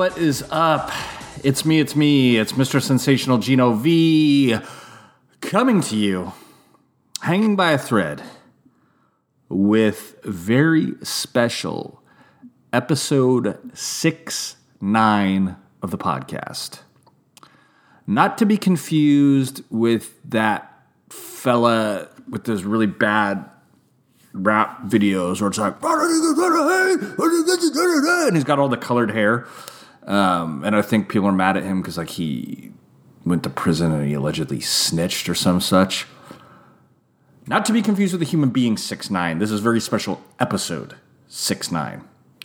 what is up? It's me, it's me, it's Mr. Sensational Gino V coming to you, hanging by a thread with very special episode 6 9 of the podcast. Not to be confused with that fella with those really bad rap videos where it's like, and he's got all the colored hair. Um, and I think people are mad at him because like he went to prison and he allegedly snitched or some such. Not to be confused with the human being six nine. This is very special episode six nine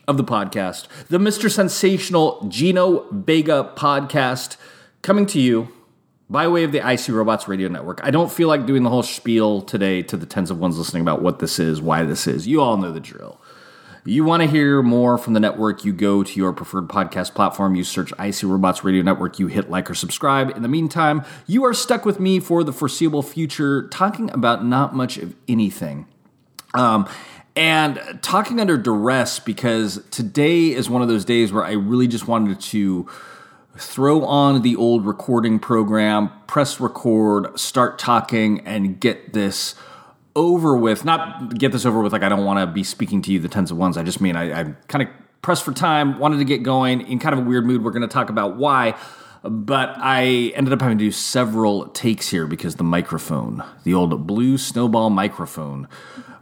of the podcast, the Mr. Sensational Gino Vega podcast, coming to you by way of the IC Robots Radio Network. I don't feel like doing the whole spiel today to the tens of ones listening about what this is, why this is. You all know the drill. You want to hear more from the network, you go to your preferred podcast platform, you search IC Robots Radio Network, you hit like or subscribe. In the meantime, you are stuck with me for the foreseeable future, talking about not much of anything. Um, and talking under duress because today is one of those days where I really just wanted to throw on the old recording program, press record, start talking, and get this over with. Not get this over with like I don't want to be speaking to you the tens of ones. I just mean I, I'm kind of pressed for time, wanted to get going in kind of a weird mood. We're going to talk about why. But I ended up having to do several takes here because the microphone, the old blue snowball microphone,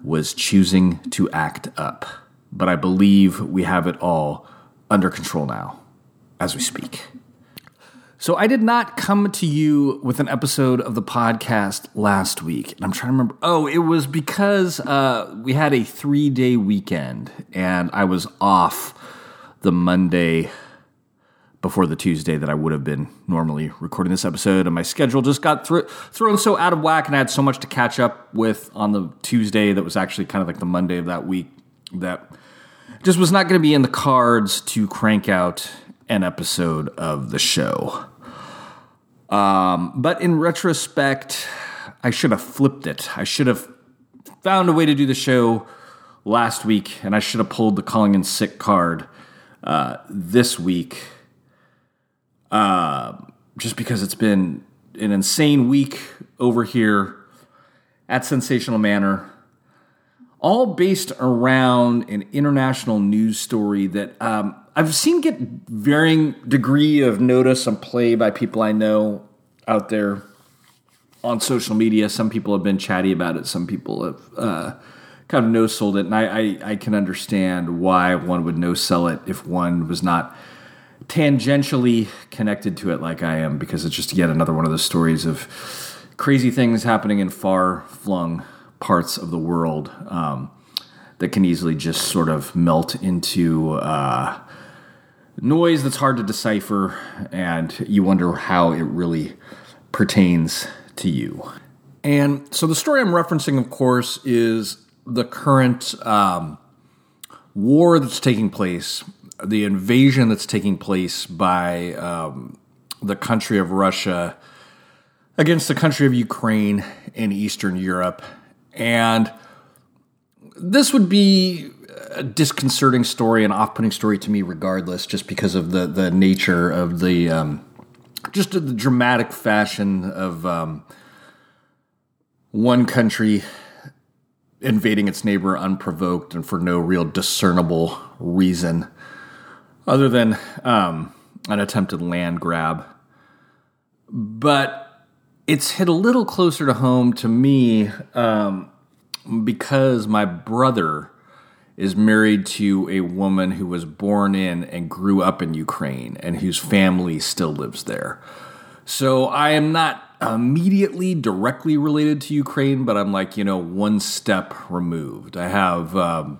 was choosing to act up. But I believe we have it all under control now as we speak. So I did not come to you with an episode of the podcast last week. And I'm trying to remember. Oh, it was because uh, we had a three day weekend and I was off the Monday before the Tuesday that I would have been normally recording this episode. And my schedule just got th- thrown so out of whack and I had so much to catch up with on the Tuesday that was actually kind of like the Monday of that week that just was not going to be in the cards to crank out an episode of the show. Um, but in retrospect, I should have flipped it. I should have found a way to do the show last week, and I should have pulled the calling in sick card uh, this week. Uh, just because it's been an insane week over here at Sensational Manor, all based around an international news story that um, I've seen get varying degree of notice and play by people I know out there on social media. Some people have been chatty about it. Some people have uh, kind of no sold it, and I, I, I can understand why one would no sell it if one was not tangentially connected to it like I am, because it's just yet another one of those stories of crazy things happening in far flung parts of the world um, that can easily just sort of melt into. Uh, noise that's hard to decipher, and you wonder how it really pertains to you. And so the story I'm referencing, of course, is the current um, war that's taking place, the invasion that's taking place by um, the country of Russia against the country of Ukraine in Eastern Europe. And this would be a disconcerting story, an off-putting story to me, regardless, just because of the the nature of the um, just the dramatic fashion of um, one country invading its neighbor unprovoked and for no real discernible reason, other than um, an attempted land grab. But it's hit a little closer to home to me um, because my brother is married to a woman who was born in and grew up in Ukraine and whose family still lives there. So I am not immediately directly related to Ukraine, but I'm like, you know, one step removed. I have, um,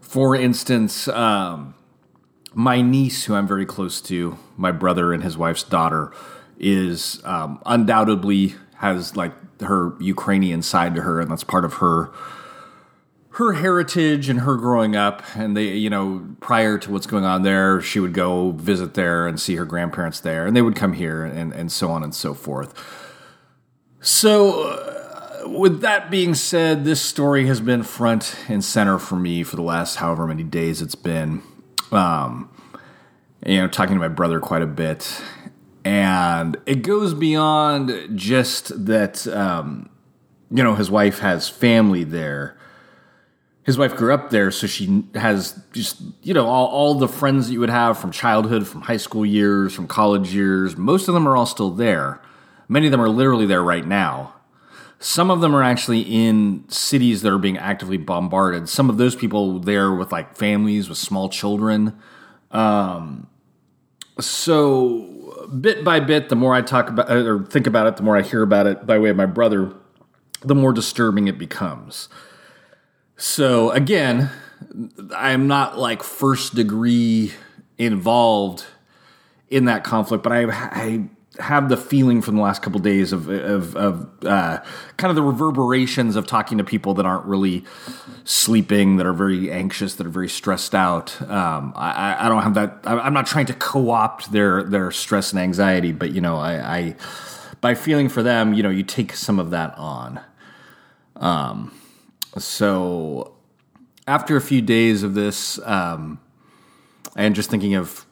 for instance, um, my niece, who I'm very close to, my brother and his wife's daughter, is um, undoubtedly has like her Ukrainian side to her, and that's part of her her heritage and her growing up and they you know prior to what's going on there she would go visit there and see her grandparents there and they would come here and, and so on and so forth so uh, with that being said this story has been front and center for me for the last however many days it's been um, you know, talking to my brother quite a bit. And it goes beyond just that, um, you know, his wife has family there. His wife grew up there, so she has just, you know, all, all the friends that you would have from childhood, from high school years, from college years. Most of them are all still there. Many of them are literally there right now. Some of them are actually in cities that are being actively bombarded. Some of those people there with like families with small children. Um, so bit by bit, the more I talk about or think about it, the more I hear about it by way of my brother, the more disturbing it becomes. So again, I'm not like first degree involved in that conflict, but I, I have the feeling from the last couple of days of of, of uh, kind of the reverberations of talking to people that aren't really sleeping, that are very anxious, that are very stressed out. Um, I, I don't have that. I'm not trying to co-opt their their stress and anxiety, but you know, I, I by feeling for them, you know, you take some of that on. Um, so after a few days of this, um, and just thinking of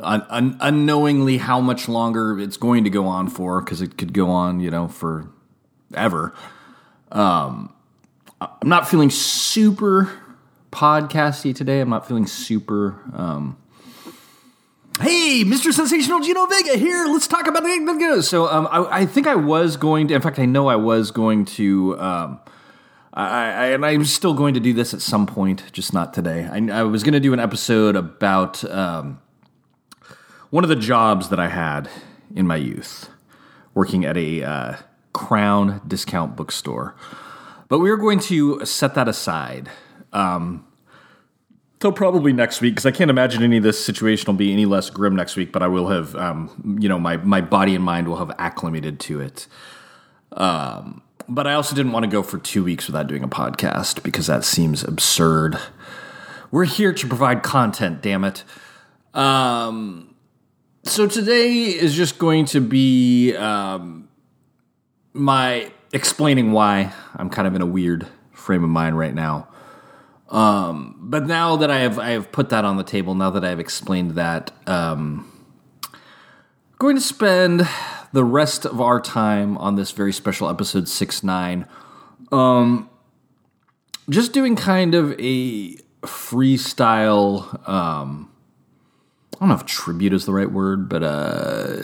un- un- unknowingly how much longer it's going to go on for because it could go on, you know, for ever. Um, I'm not feeling super podcasty today. I'm not feeling super. Um, hey, Mr. Sensational Gino Vega here. Let's talk about the so. Um, I, I, think I was going to. In fact, I know I was going to. I, I, and I'm still going to do this at some point, just not today. I, I was going to do an episode about um, one of the jobs that I had in my youth, working at a uh, Crown discount bookstore. But we are going to set that aside. Um, till probably next week, because I can't imagine any of this situation will be any less grim next week. But I will have, um, you know, my my body and mind will have acclimated to it. Um, but I also didn't want to go for two weeks without doing a podcast because that seems absurd. We're here to provide content, damn it. Um, so today is just going to be um, my explaining why I'm kind of in a weird frame of mind right now. Um, but now that I have I have put that on the table, now that I have explained that, um, going to spend the rest of our time on this very special episode six nine, um, just doing kind of a freestyle um, I don't know if tribute is the right word, but uh,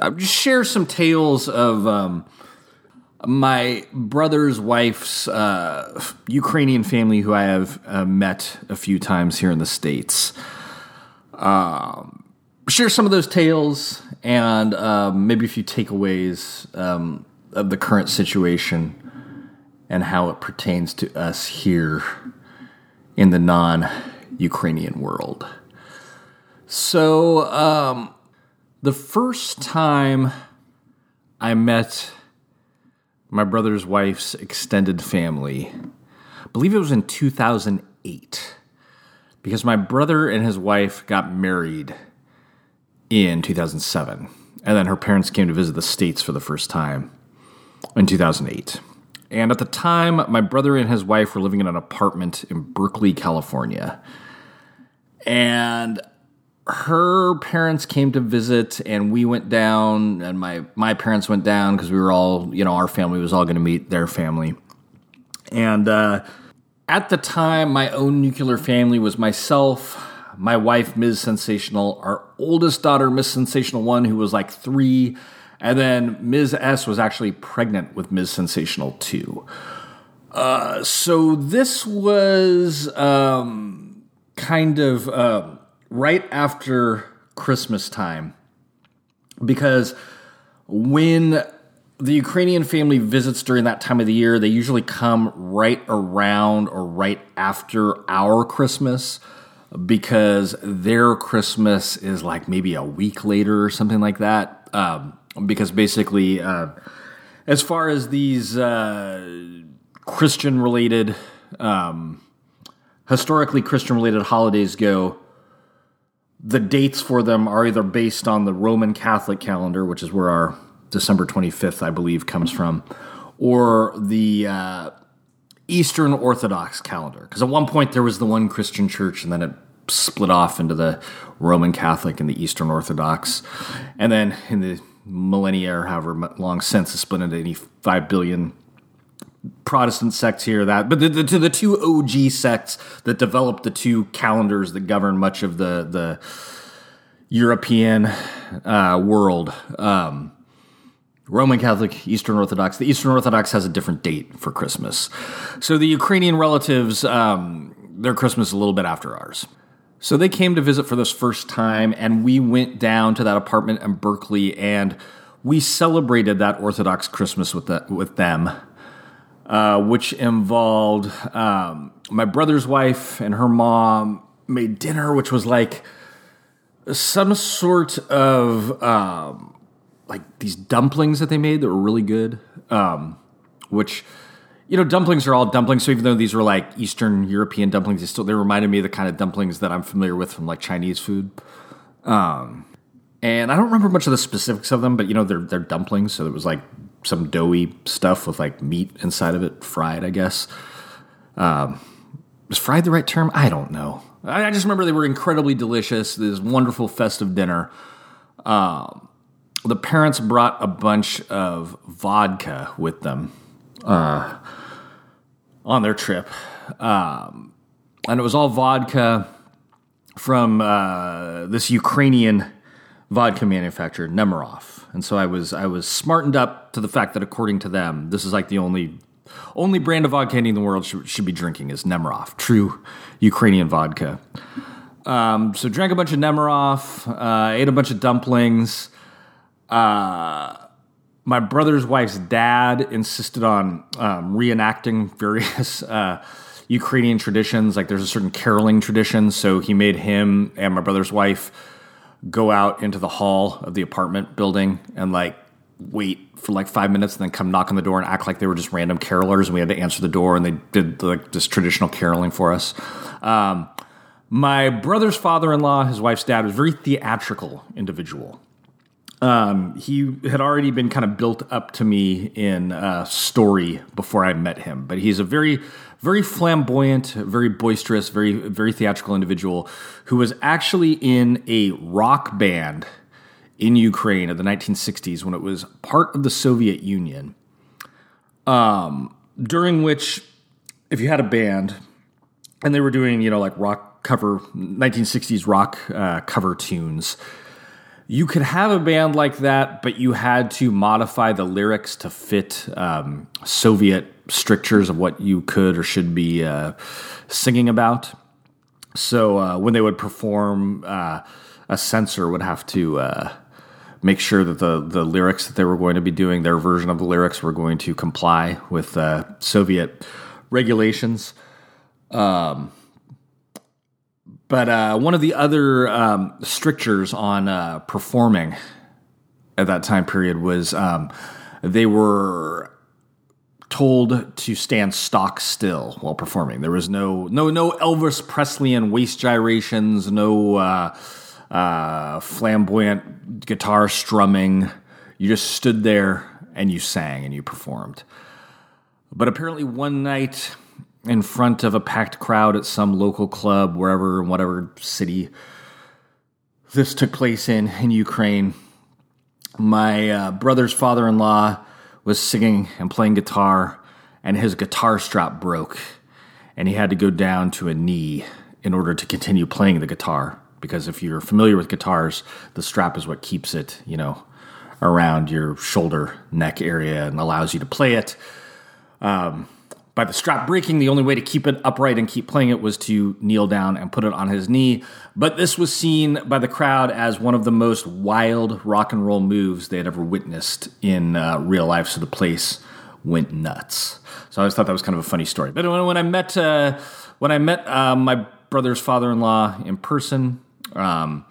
I'll just share some tales of um, my brother's wife's uh, Ukrainian family, who I have uh, met a few times here in the states. Um, share some of those tales and um, maybe a few takeaways um, of the current situation and how it pertains to us here in the non-Ukrainian world. So, um, the first time I met my brother's wife's extended family, I believe it was in 2008, because my brother and his wife got married in 2007. And then her parents came to visit the States for the first time in 2008. And at the time, my brother and his wife were living in an apartment in Berkeley, California. And her parents came to visit and we went down and my my parents went down because we were all you know our family was all going to meet their family and uh, at the time my own nuclear family was myself my wife ms sensational. Our oldest daughter miss sensational one who was like three. And then ms s was actually pregnant with ms sensational two. Uh, so this was um, kind of uh, right after Christmas time. Because when the Ukrainian family visits during that time of the year, they usually come right around or right after our Christmas because their Christmas is like maybe a week later or something like that. Um, because basically, uh, as far as these uh, Christian related, um, historically Christian related holidays go, the dates for them are either based on the Roman Catholic calendar, which is where our December 25th, I believe, comes from, or the uh, Eastern Orthodox calendar. Because at one point there was the one Christian church, and then it split off into the Roman Catholic and the Eastern Orthodox. And then in the millennia or however long since, it's split into 85 billion Protestant sects here, that, but the, the, to the two OG sects that developed the two calendars that govern much of the the European uh, world. Um, Roman Catholic, Eastern Orthodox. The Eastern Orthodox has a different date for Christmas. So the Ukrainian relatives, um, their Christmas is a little bit after ours. So they came to visit for this first time, and we went down to that apartment in Berkeley and we celebrated that Orthodox Christmas with, the, with them, uh, which involved um, my brother's wife and her mom made dinner, which was like some sort of um, like these dumplings that they made that were really good. Um, which you know, dumplings are all dumplings. So even though these were like Eastern European dumplings, they still they reminded me of the kind of dumplings that I'm familiar with from like Chinese food. Um, and I don't remember much of the specifics of them, but you know, they're they're dumplings. So it was like some doughy stuff with like meat inside of it, fried, I guess. Um, was fried the right term? I don't know. I, I just remember they were incredibly delicious. This wonderful festive dinner. Um, the parents brought a bunch of vodka with them uh, on their trip, um, and it was all vodka from uh, this Ukrainian vodka manufacturer, Nemiroff. And so I was I was smartened up to the fact that according to them, this is like the only only brand of vodka in the world should, should be drinking is Nemiroff, true Ukrainian vodka. Um, so drank a bunch of Nemiroff, uh, ate a bunch of dumplings. Uh, my brother's wife's dad insisted on um, reenacting various uh, Ukrainian traditions. Like there's a certain caroling tradition, so he made him and my brother's wife go out into the hall of the apartment building and like wait for like five minutes and then come knock on the door and act like they were just random carolers and we had to answer the door and they did like this traditional caroling for us. Um, my brother's father-in-law, his wife's dad, was a very theatrical individual. Um, he had already been kind of built up to me in uh, story before I met him, but he's a very, very flamboyant, very boisterous, very, very theatrical individual who was actually in a rock band in Ukraine in the 1960s when it was part of the Soviet Union. Um, during which, if you had a band and they were doing, you know, like rock cover, 1960s rock uh, cover tunes, you could have a band like that, but you had to modify the lyrics to fit um, Soviet strictures of what you could or should be uh, singing about. So uh, when they would perform, uh, a censor would have to uh, make sure that the the lyrics that they were going to be doing, their version of the lyrics, were going to comply with uh, Soviet regulations. Um, but uh, one of the other um, strictures on uh, performing at that time period was um, they were told to stand stock still while performing. There was no no no Elvis Presley and waist gyrations, no uh, uh, flamboyant guitar strumming. You just stood there and you sang and you performed. But apparently, one night in front of a packed crowd at some local club, wherever, in whatever city this took place in, in Ukraine, my uh, brother's father in law was singing and playing guitar, and his guitar strap broke, and he had to go down to a knee in order to continue playing the guitar because if you're familiar with guitars, the strap is what keeps it, you know, around your shoulder neck area and allows you to play it. Um, by the strap breaking, the only way to keep it upright and keep playing it was to kneel down and put it on his knee. But this was seen by the crowd as one of the most wild rock and roll moves they had ever witnessed in uh, real life. So the place went nuts. So I always thought that was kind of a funny story. But when, when I met uh, when I met uh, my brother's father-in-law in person, um,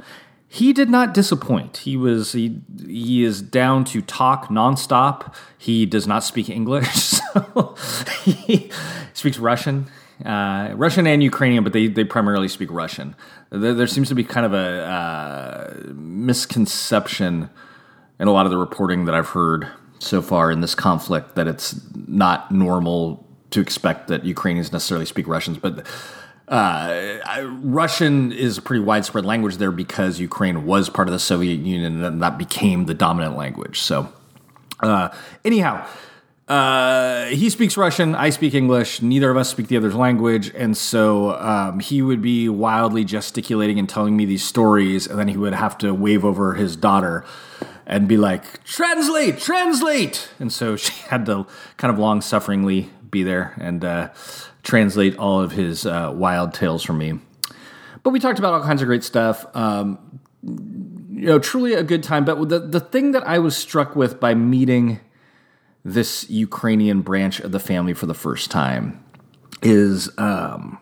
he did not disappoint. He was he he is down to talk nonstop. He does not speak English, so he speaks Russian, uh, Russian and Ukrainian, but they they primarily speak Russian. There, there seems to be kind of a uh, misconception in a lot of the reporting that I've heard so far in this conflict that it's not normal to expect that Ukrainians necessarily speak Russians, but uh, Russian is a pretty widespread language there because Ukraine was part of the Soviet Union and that became the dominant language. So, uh, anyhow, uh, he speaks Russian. I speak English. Neither of us speak the other's language, and so um, he would be wildly gesticulating and telling me these stories, and then he would have to wave over his daughter and be like, "Translate, translate!" And so she had to kind of long sufferingly be there and uh, translate all of his uh, wild tales for me. But we talked about all kinds of great stuff. Um, you know, truly a good time. But the the thing that I was struck with by meeting this Ukrainian branch of the family for the first time is um,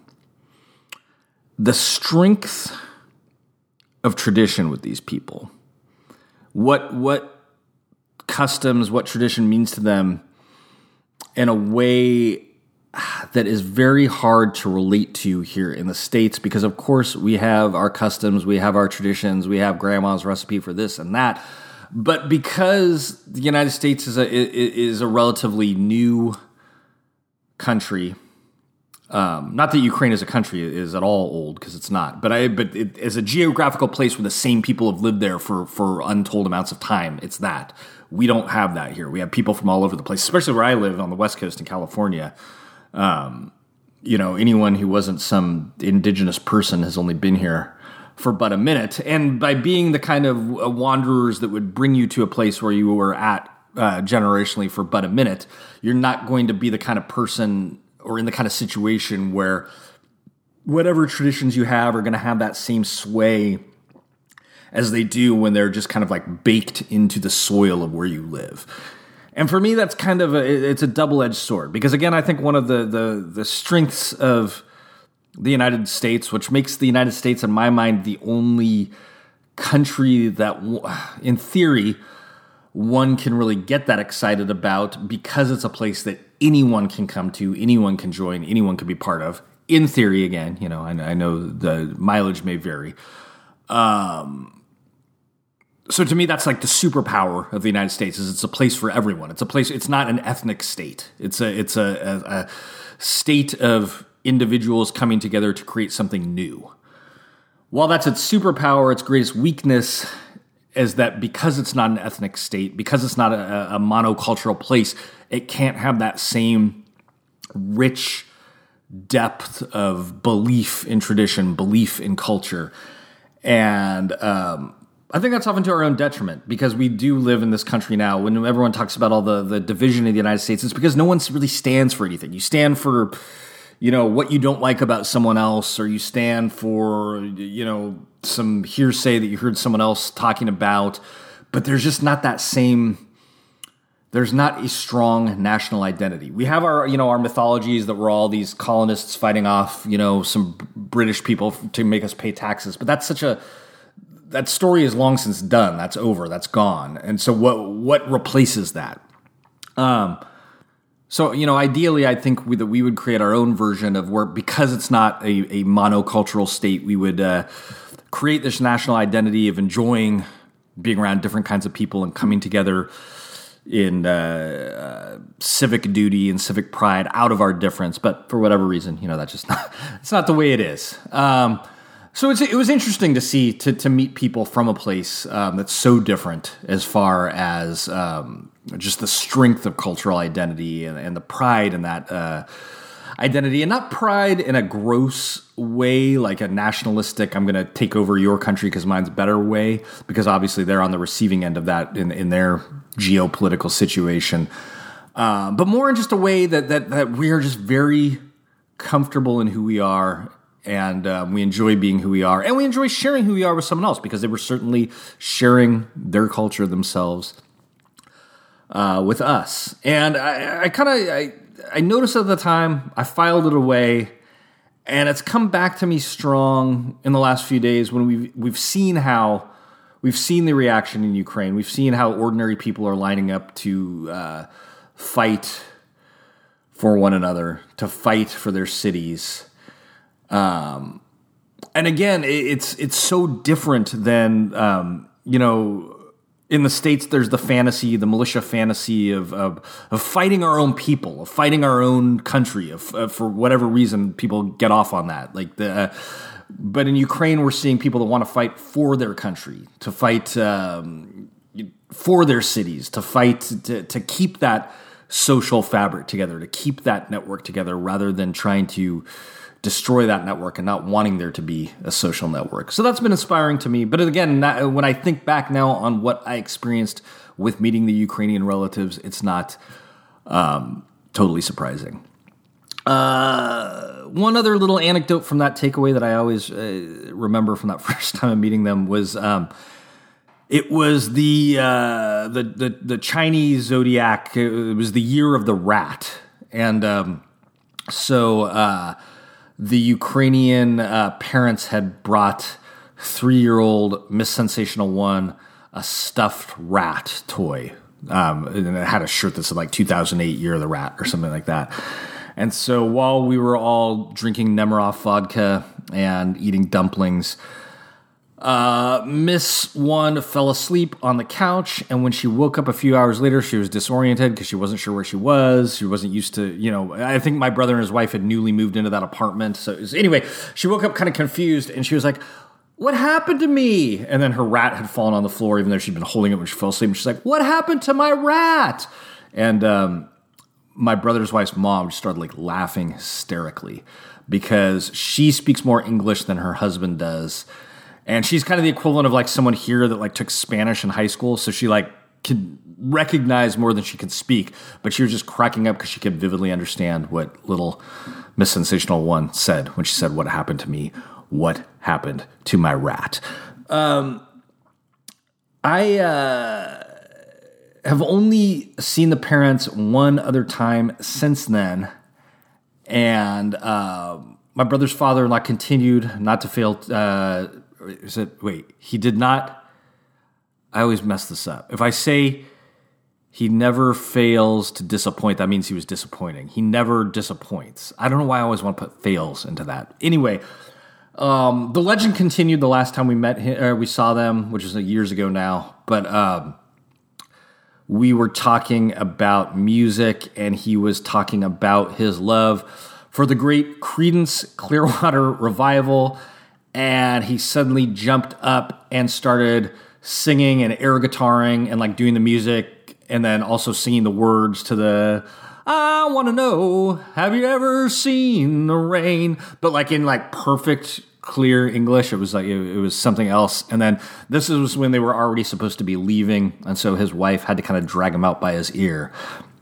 the strength of tradition with these people. What what customs, what tradition means to them in a way that is very hard to relate to here in the states because of course we have our customs, we have our traditions, we have grandma's recipe for this and that. But because the United States is a is a relatively new country, um, not that Ukraine as a country is at all old because it's not, but I but it, as a geographical place where the same people have lived there for for untold amounts of time, it's that we don't have that here. We have people from all over the place, especially where I live on the West Coast in California. Um, you know, anyone who wasn't some indigenous person has only been here for but a minute. And by being the kind of uh, wanderers that would bring you to a place where you were at uh, generationally for but a minute, you're not going to be the kind of person or in the kind of situation where whatever traditions you have are going to have that same sway as they do when they're just kind of like baked into the soil of where you live. And for me, that's kind of a it's a double edged sword because again, I think one of the the the strengths of the United States, which makes the United States, in my mind, the only country that, in theory, one can really get that excited about because it's a place that anyone can come to, anyone can join, anyone can be part of. In theory, again, you know, I, I know the mileage may vary. Um, so to me, that's like the superpower of the United States is it's a place for everyone. It's a place. It's not an ethnic state. It's a it's a, a, a state of individuals coming together to create something new. While that's its superpower, its greatest weakness is that because it's not an ethnic state, because it's not a, a monocultural place, it can't have that same rich depth of belief in tradition, belief in culture. And um, I think that's often to our own detriment because we do live in this country now. When everyone talks about all the, the division in the United States, it's because no one really stands for anything. You stand for you know what you don't like about someone else or you stand for you know some hearsay that you heard someone else talking about but there's just not that same there's not a strong national identity we have our you know our mythologies that we're all these colonists fighting off you know some british people to make us pay taxes but that's such a that story is long since done that's over that's gone and so what what replaces that um so, you know, ideally, I think we, that we would create our own version of where, because it's not a, a monocultural state, we would uh, create this national identity of enjoying being around different kinds of people and coming together in uh, uh, civic duty and civic pride out of our difference. But for whatever reason, you know, that's just not, it's not the way it is. Um, so it was interesting to see to to meet people from a place um, that's so different as far as um, just the strength of cultural identity and, and the pride in that uh, identity, and not pride in a gross way, like a nationalistic "I'm going to take over your country because mine's better" way, because obviously they're on the receiving end of that in in their geopolitical situation. Uh, but more in just a way that that that we are just very comfortable in who we are and um, we enjoy being who we are, and we enjoy sharing who we are with someone else because they were certainly sharing their culture themselves uh, with us. And I, I kind of I, I noticed at the time I filed it away, and it's come back to me strong in the last few days when we've we've seen how we've seen the reaction in Ukraine. We've seen how ordinary people are lining up to uh, fight for one another, to fight for their cities um, and again, it's it's so different than um, you know in the states there's the fantasy the militia fantasy of, of, of fighting our own people of fighting our own country of, of for whatever reason people get off on that. Like the uh, but in ukraine we're seeing people that want to fight for their country to fight um, for their cities to fight to, to keep that social fabric together to keep that network together rather than trying to destroy that network and not wanting there to be a social network. So that's been inspiring to me. But again, when I think back now on what I experienced with meeting the Ukrainian relatives, it's not um, totally surprising. Uh, one other little anecdote from that takeaway that I always uh, remember from that first time of meeting them was um, it was the, uh, the, the the Chinese zodiac. It was the year of the rat, and um, so uh, the Ukrainian uh, parents had brought three year old Miss Sensational One a stuffed rat toy. Um, and it had a shirt that said like 2008 Year of the Rat or something like that. And so while we were all drinking Nemiroff vodka and eating dumplings, uh, Miss One fell asleep on the couch, and when she woke up a few hours later, she was disoriented because she wasn't sure where she was. She wasn't used to, you know. I think my brother and his wife had newly moved into that apartment. So was, anyway, she woke up kind of confused, and she was like, "What happened to me?" And then her rat had fallen on the floor, even though she'd been holding it when she fell asleep. And she's like, "What happened to my rat?" And um, my brother's wife's mom just started like laughing hysterically because she speaks more English than her husband does and she's kind of the equivalent of like someone here that like took Spanish in high school, so she like could recognize more than she could speak, but she was just cracking up because she could vividly understand what little Miss Sensational One said when she said, "What happened to me? What happened to my rat?" Um, I uh, have only seen the parents one other time since then, and uh, my brother's father-in-law continued not to fail. Uh, is it wait he did not i always mess this up. If i say he never fails to disappoint that means he was disappointing. He never disappoints. I don't know why i always want to put fails into that. Anyway um, the legend continued the last time we met him, uh, we saw them which is years ago now but um, we were talking about music and he was talking about his love for the great Creedence Clearwater revival and he suddenly jumped up and started singing and air guitaring and like doing the music and then also singing the words to the I want to know have you ever seen the rain? But like in like perfect clear English it was like it, was something else. And then this was when they were already supposed to be leaving and so his wife had to kind of drag him out by his ear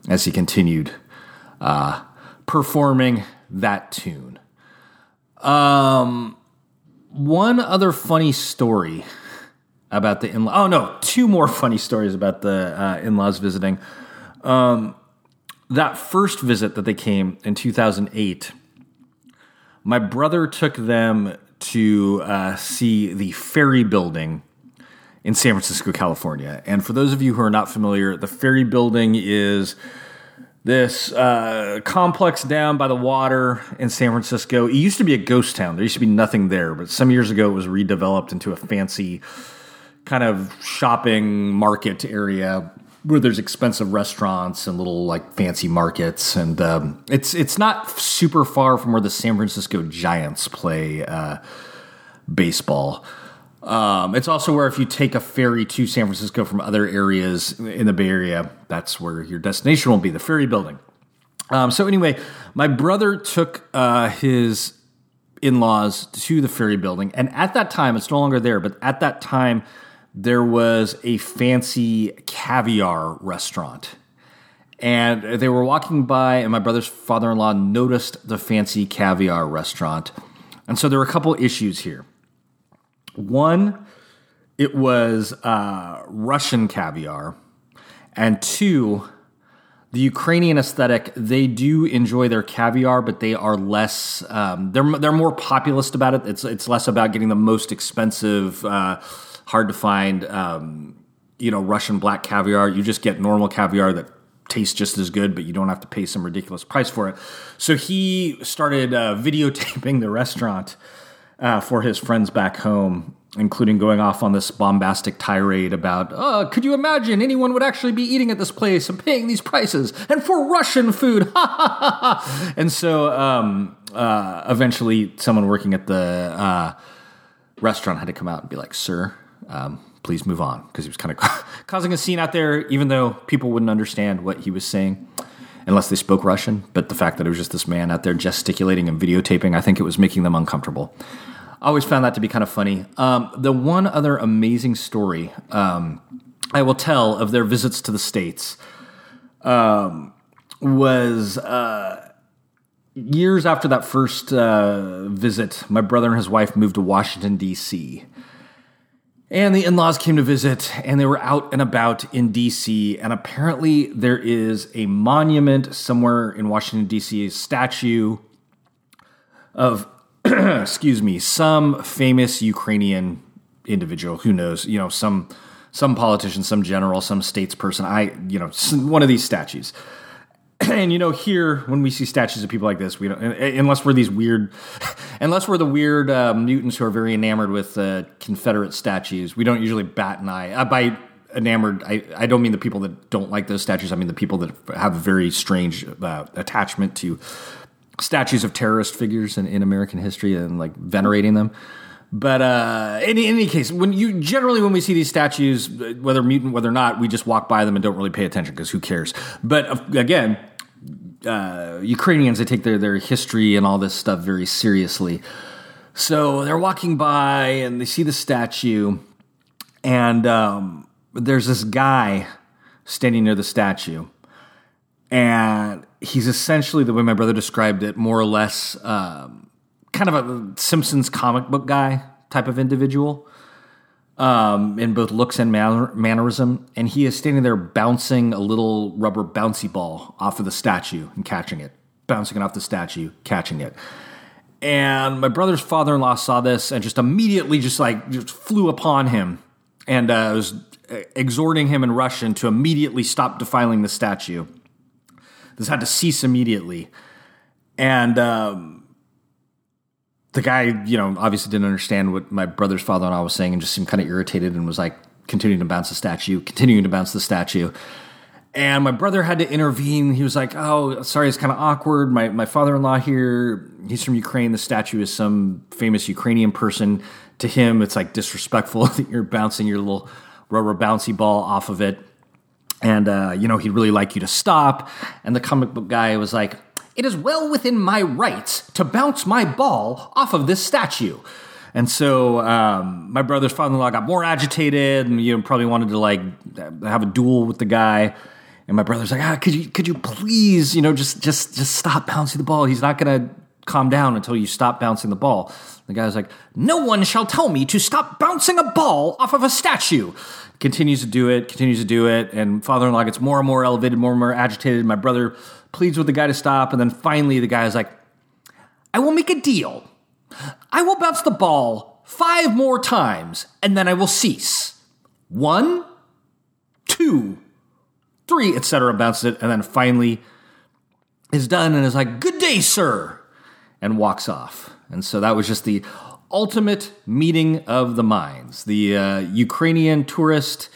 as he continued uh, performing that tune. Um one other funny story about the in laws. Oh no, two more funny stories about the uh, in laws visiting. Um, that first visit that they came in 2008, my brother took them to uh, see the ferry building in San Francisco, California. And for those of you who are not familiar, the ferry building is this uh, complex down by the water in San Francisco. It used to be a ghost town. There used to be nothing there, but some years ago it was redeveloped into a fancy kind of shopping market area where there's expensive restaurants and little like fancy markets, and um, it's it's not super far from where the San Francisco Giants play uh, baseball. Um, it's also where if you take a ferry to San Francisco from other areas in the Bay Area, that's where your destination will be the ferry building. Um, so anyway, my brother took uh, his in-laws to the ferry building, and at that time, it's no longer there. But at that time, there was a fancy caviar restaurant. And they were walking by, and my brother's father in law noticed the fancy caviar restaurant. And so there were a couple issues here. One, it was uh, Russian caviar, and two, the Ukrainian aesthetic. They do enjoy their caviar, but they are less. Um, they're they're more populist about it. It's it's less about getting the most expensive, uh, hard to find, um, you know, Russian black caviar. You just get normal caviar that tastes just as good, but you don't have to pay some ridiculous price for it. So he started uh, videotaping the restaurant uh, for his friends back home. including going off on this bombastic tirade about, uh, could you imagine anyone would actually be eating at this place and paying these prices and for Russian food? and so um, uh, eventually, someone working at the uh, restaurant had to come out and be like, sir, um, please move on, because he was kind of causing a scene out there, even though people wouldn't understand what he was saying unless they spoke Russian. But the fact that it was just this man out there gesticulating and videotaping, I think it was making them uncomfortable. I always found that to be kind of funny. Um, the one other amazing story um, I will tell of their visits to the States um, was uh, years after that first uh, visit, my brother and his wife moved to Washington, D.C. And the in laws came to visit, and they were out and about in DC. And apparently, there is a monument somewhere in Washington, DC, a statue of excuse me, some famous Ukrainian individual. Who knows? You know, some some politician, some general, some statesperson. I, you know, one of these statues. And you know, here when we see statues of people like this, we don't unless we're these weird, unless we're the weird uh, mutants who are very enamored with uh, Confederate statues. We don't usually bat an eye. Uh, by enamored, I, I don't mean the people that don't like those statues. I mean the people that have a very strange uh, attachment to statues of terrorist figures in, in American history and like venerating them. But uh, in, in, any case, when you generally when we see these statues, whether mutant, whether or not, we just walk by them and don't really pay attention because who cares? But again, uh, Ukrainians they take their their history and all this stuff very seriously. So they're walking by and they see the statue, and um, there's this guy standing near the statue, and he's essentially the way my brother described it, more or less um, kind of a Simpsons comic book guy type of individual um, in both looks and manner- mannerism. And he is standing there bouncing a little rubber bouncy ball off of the statue and catching it, bouncing it off the statue, catching it. And my brother's father in law saw this and just immediately just like just flew upon him and uh, was exhorting him in Russian to immediately stop defiling the statue. This had to cease immediately. And um, the guy, you know, obviously didn't understand what my brother's father and I was saying and just seemed kind of irritated and was like continuing to bounce the statue, continuing to bounce the statue. And my brother had to intervene. He was like, Oh, sorry, it's kind of awkward. My, my father in law here, he's from Ukraine. The statue is some famous Ukrainian person. To him, it's like disrespectful that you're bouncing your little rubber bouncy ball off of it and uh, you know he'd really like you to stop. And the comic book guy was like, "It is well within my rights to bounce my ball off of this statue." And so um, my brother's father-in-law got more agitated, and you know probably wanted to like have a duel with the guy. And my brother's like, "Ah, could you could you please, you know, just just just stop bouncing the ball? He's not gonna calm down until you stop bouncing the ball." The guy's like, "No one shall tell me to stop bouncing a ball off of a statue." continues to do it, continues to do it, and father-in-law gets more and more elevated, more and more agitated. My brother pleads with the guy to stop, and then finally the guy is like, "I will make a deal. I will bounce the ball five more times, and then I will cease. One, two, three, etc." Bounces it, and then finally is done, and is like, "Good day, sir," and walks off. And so that was just the ultimate meeting of the minds. The uh, Ukrainian tourist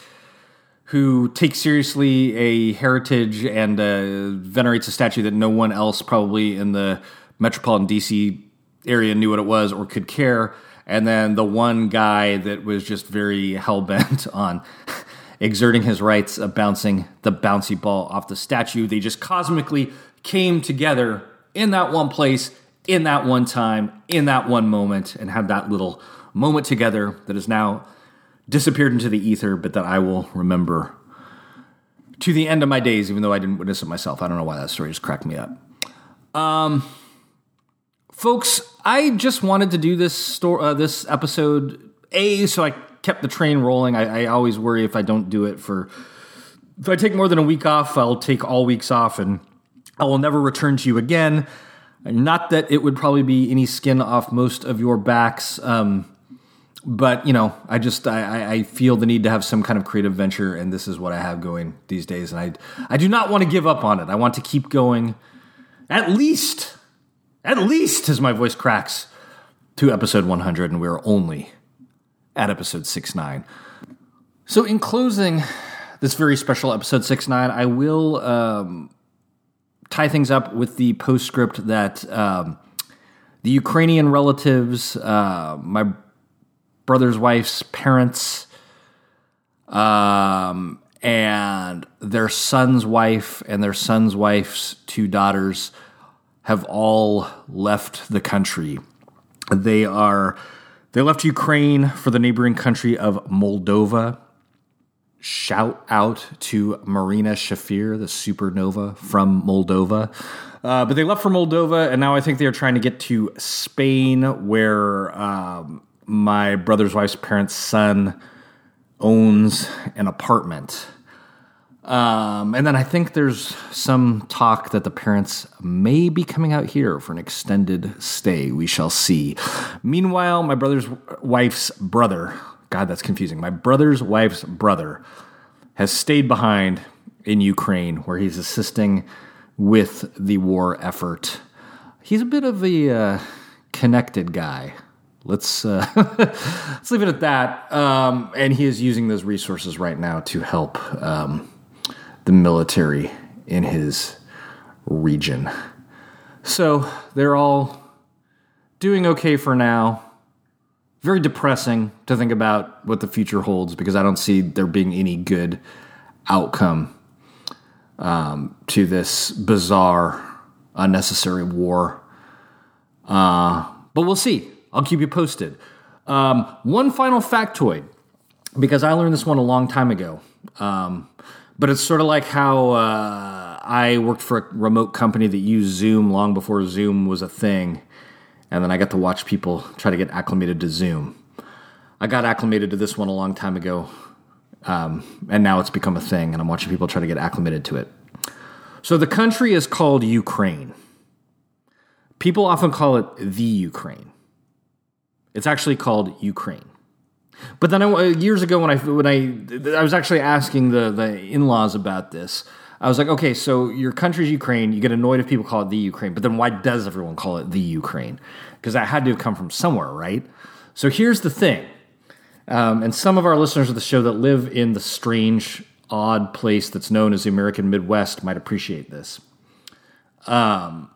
who takes seriously a heritage and uh, venerates a statue that no one else probably in the metropolitan DC area knew what it was or could care. And then the one guy that was just very hell bent on exerting his rights of bouncing the bouncy ball off the statue. They just cosmically came together in that one place in that one time, in that one moment, and had that little moment together that has now disappeared into the ether, but that I will remember to the end of my days, even though I didn't witness it myself. I don't know why that story just cracked me up. Um, folks, I just wanted to do this store, uh, this episode a so I kept the train rolling. I, I always worry if I don't do it for if I take more than a week off, I'll take all weeks off, and I will never return to you again. Not that it would probably be any skin off most of your backs, um, but you know, I just I, I feel the need to have some kind of creative venture, and this is what I have going these days, and I I do not want to give up on it. I want to keep going, at least, at least as my voice cracks to episode 100, and we're only at episode six nine. So, in closing this very special episode six nine, I will um, tie things up with the postscript that um, the Ukrainian relatives, uh, my brother's wife's parents, um, and their son's wife and their son's wife's two daughters have all left the country. They are they left Ukraine for the neighboring country of Moldova. Shout out to Marina Shafir, the supernova from Moldova. Uh, but they left for Moldova, and now I think they are trying to get to Spain, where um, my brother's wife's parents' son owns an apartment. Um, and then I think there's some talk that the parents may be coming out here for an extended stay. We shall see. Meanwhile, my brother's wife's brother, God, that's confusing. My brother's wife's brother has stayed behind in Ukraine where he's assisting with the war effort. He's a bit of a uh, connected guy. Let's uh, let's leave it at that. Um, and he is using those resources right now to help um, the military in his region. So they're all doing okay for now. Very depressing to think about what the future holds because I don't see there being any good outcome um, to this bizarre, unnecessary war. Uh, but we'll see. I'll keep you posted. Um, one final factoid, because I learned this one a long time ago. Um, but it's sort of like how uh, I worked for a remote company that used Zoom long before Zoom was a thing. And then I got to watch people try to get acclimated to Zoom. I got acclimated to this one a long time ago. Um, and now it's become a thing, and I'm watching people try to get acclimated to it. So the country is called Ukraine. People often call it the Ukraine. It's actually called Ukraine. But then I, years ago, when I when I I was actually asking the the in laws about this, I was like, okay, so your country's Ukraine. You get annoyed if people call it the Ukraine, but then why does everyone call it the Ukraine? Because that had to have come from somewhere, right? So here's the thing, um, and some of our listeners of the show that live in the strange, odd place that's known as the American Midwest might appreciate this. Um,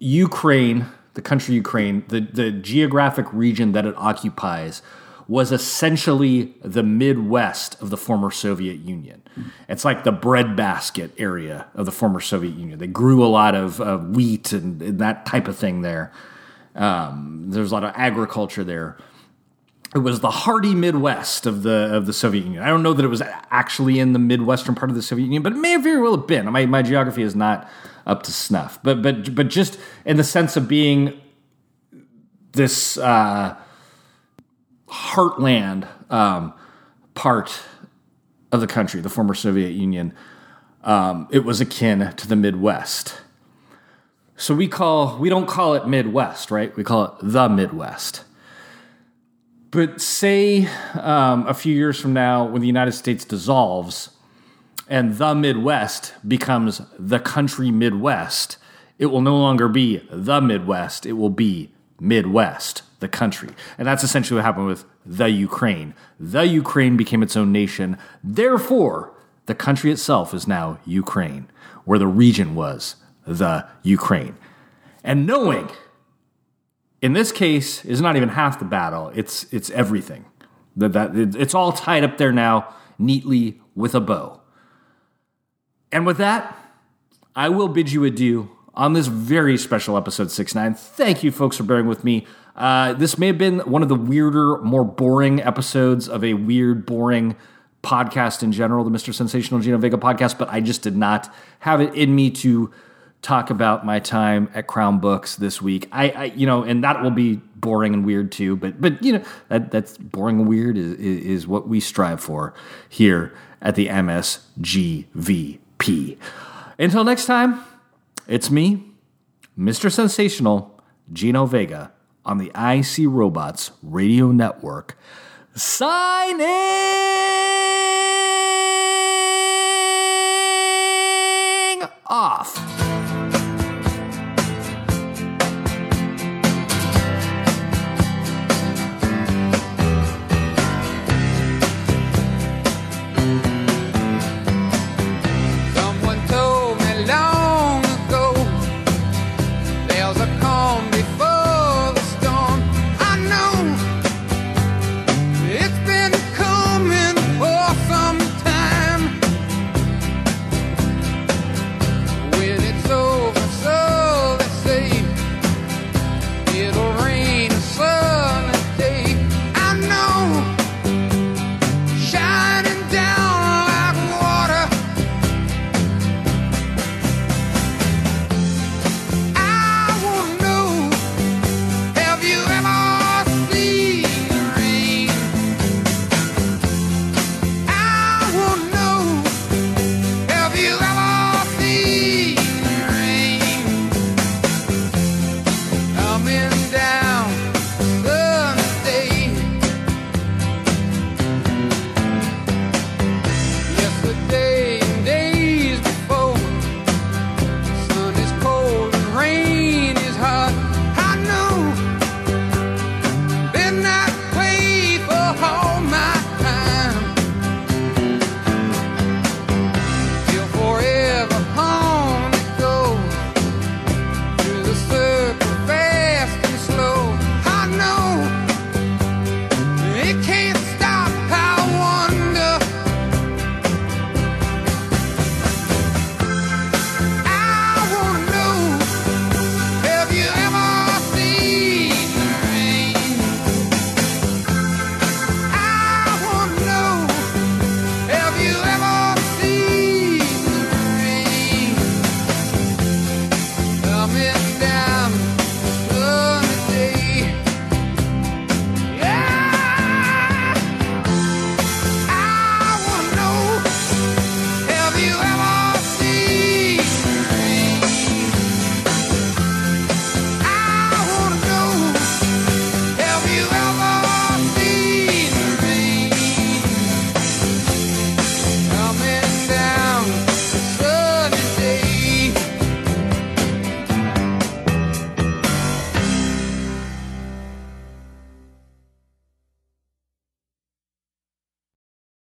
Ukraine, the country Ukraine, the the geographic region that it occupies was essentially the Midwest of the former Soviet Union. It's like the breadbasket area of the former Soviet Union. They grew a lot of wheat and, and, that type of thing there. Um, there's a lot of agriculture there. It was the hardy Midwest of the of the Soviet Union. I don't know that it was actually in the Midwestern part of the Soviet Union, but it may very well have been. My, my geography is not up to snuff, but but but just in the sense of being this. Uh, heartland um, part of the country, the former Soviet Union, um, it was akin to the Midwest. So we call we don't call it Midwest, right? We call it the Midwest. But say um, a few years from now, when the United States dissolves and the Midwest becomes the country Midwest, it will no longer be the Midwest. It will be Midwest the country. And that's essentially what happened with the Ukraine. The Ukraine became its own nation. Therefore, the country itself is now Ukraine, where the region was the Ukraine. And knowing, in this case, is not even half the battle, it's, it's everything. That, that, it's all tied up there now, neatly with a bow. And with that, I will bid you adieu on this very special episode 6 9. Thank you, folks, for bearing with me. Uh, this may have been one of the weirder, more boring episodes of a weird, boring podcast in general, the Mr. Sensational Gino Vega podcast, but I just did not have it in me to talk about my time at Crown Books this week. I, I you know, and that will be boring and weird too, but but you know, that that's boring and weird is, is what we strive for here at the MSGVP. Until next time, it's me, Mr. Sensational, Gino Vega on the IC Robots radio network. Signing off.